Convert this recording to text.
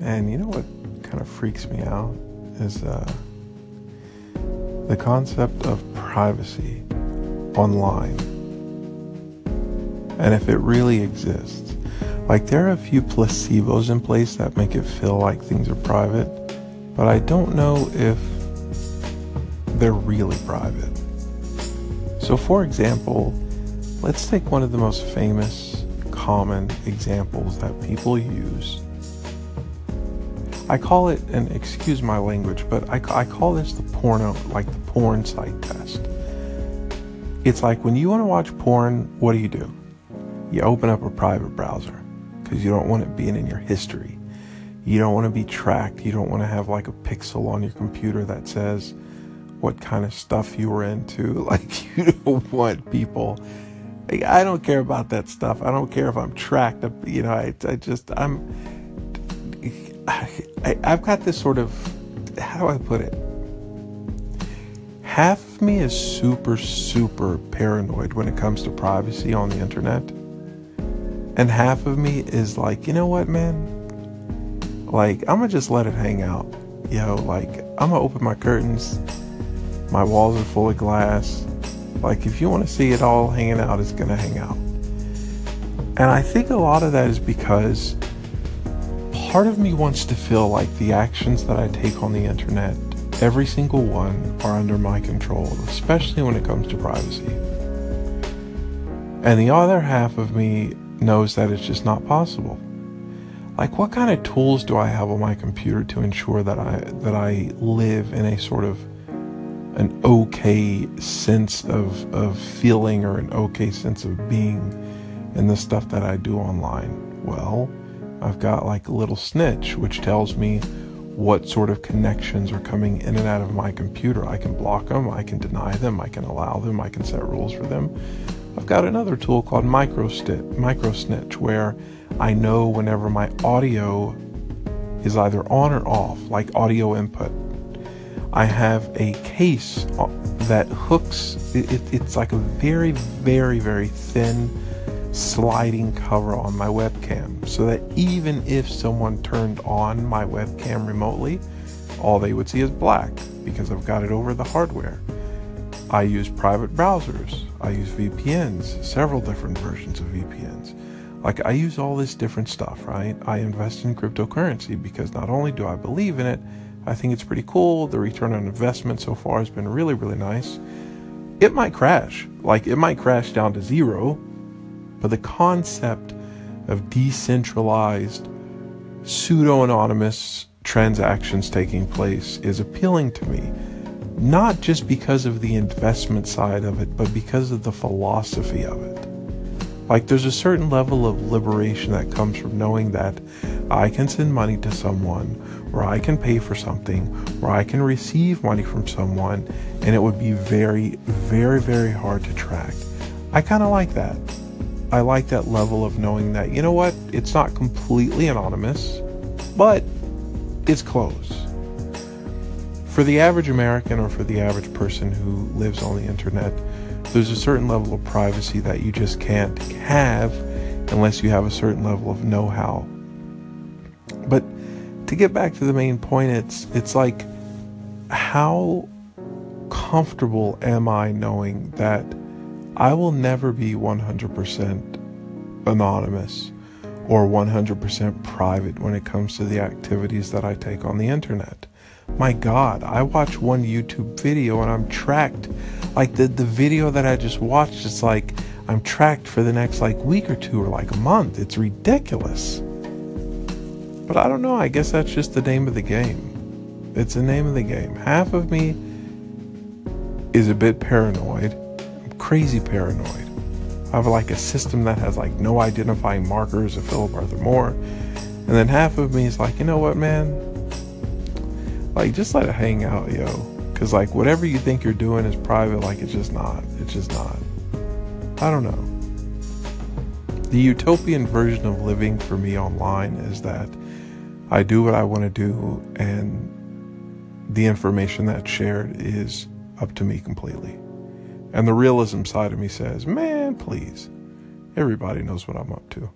And you know what kind of freaks me out is uh, the concept of privacy online. And if it really exists. Like, there are a few placebos in place that make it feel like things are private, but I don't know if they're really private. So, for example, let's take one of the most famous, common examples that people use. I call it, and excuse my language, but I, I call this the porno, like the porn site test. It's like when you want to watch porn, what do you do? You open up a private browser because you don't want it being in your history. You don't want to be tracked. You don't want to have like a pixel on your computer that says, what kind of stuff you were into. Like, you don't want people. I don't care about that stuff. I don't care if I'm tracked. You know, I, I just, I'm, I, I've got this sort of, how do I put it? Half of me is super, super paranoid when it comes to privacy on the internet. And half of me is like, you know what, man? Like, I'm gonna just let it hang out. Yo, like, I'm gonna open my curtains my walls are full of glass. Like, if you want to see it all hanging out, it's to hang out. And I think a lot of that is because part of me wants to feel like the actions that I take on the internet, every single one, are under my control, especially when it comes to privacy. And the other half of me knows that it's just not possible. Like what kind of tools do I have on my computer to ensure that I that I live in a sort of an okay sense of, of feeling or an okay sense of being in the stuff that I do online? Well, I've got like a little snitch which tells me what sort of connections are coming in and out of my computer. I can block them, I can deny them, I can allow them, I can set rules for them. I've got another tool called MicroSnitch, MicroSnitch where I know whenever my audio is either on or off, like audio input. I have a case that hooks, it, it, it's like a very, very, very thin sliding cover on my webcam so that even if someone turned on my webcam remotely, all they would see is black because I've got it over the hardware. I use private browsers. I use VPNs, several different versions of VPNs. Like I use all this different stuff, right? I invest in cryptocurrency because not only do I believe in it, I think it's pretty cool. The return on investment so far has been really, really nice. It might crash, like it might crash down to zero, but the concept of decentralized, pseudo anonymous transactions taking place is appealing to me. Not just because of the investment side of it, but because of the philosophy of it. Like, there's a certain level of liberation that comes from knowing that I can send money to someone, or I can pay for something, or I can receive money from someone, and it would be very, very, very hard to track. I kind of like that. I like that level of knowing that, you know what, it's not completely anonymous, but it's close. For the average American or for the average person who lives on the internet, there's a certain level of privacy that you just can't have unless you have a certain level of know-how. But to get back to the main point, it's it's like how comfortable am I knowing that I will never be 100% anonymous or 100% private when it comes to the activities that I take on the internet. My God, I watch one YouTube video and I'm tracked like the the video that I just watched it's like I'm tracked for the next like week or two or like a month. It's ridiculous. But I don't know, I guess that's just the name of the game. It's the name of the game. Half of me is a bit paranoid. Crazy paranoid. I have like a system that has like no identifying markers of Philip Arthur Moore. And then half of me is like, you know what, man? Like, just let it hang out, yo. Because, like, whatever you think you're doing is private, like, it's just not. It's just not. I don't know. The utopian version of living for me online is that I do what I want to do, and the information that's shared is up to me completely. And the realism side of me says, man, please, everybody knows what I'm up to.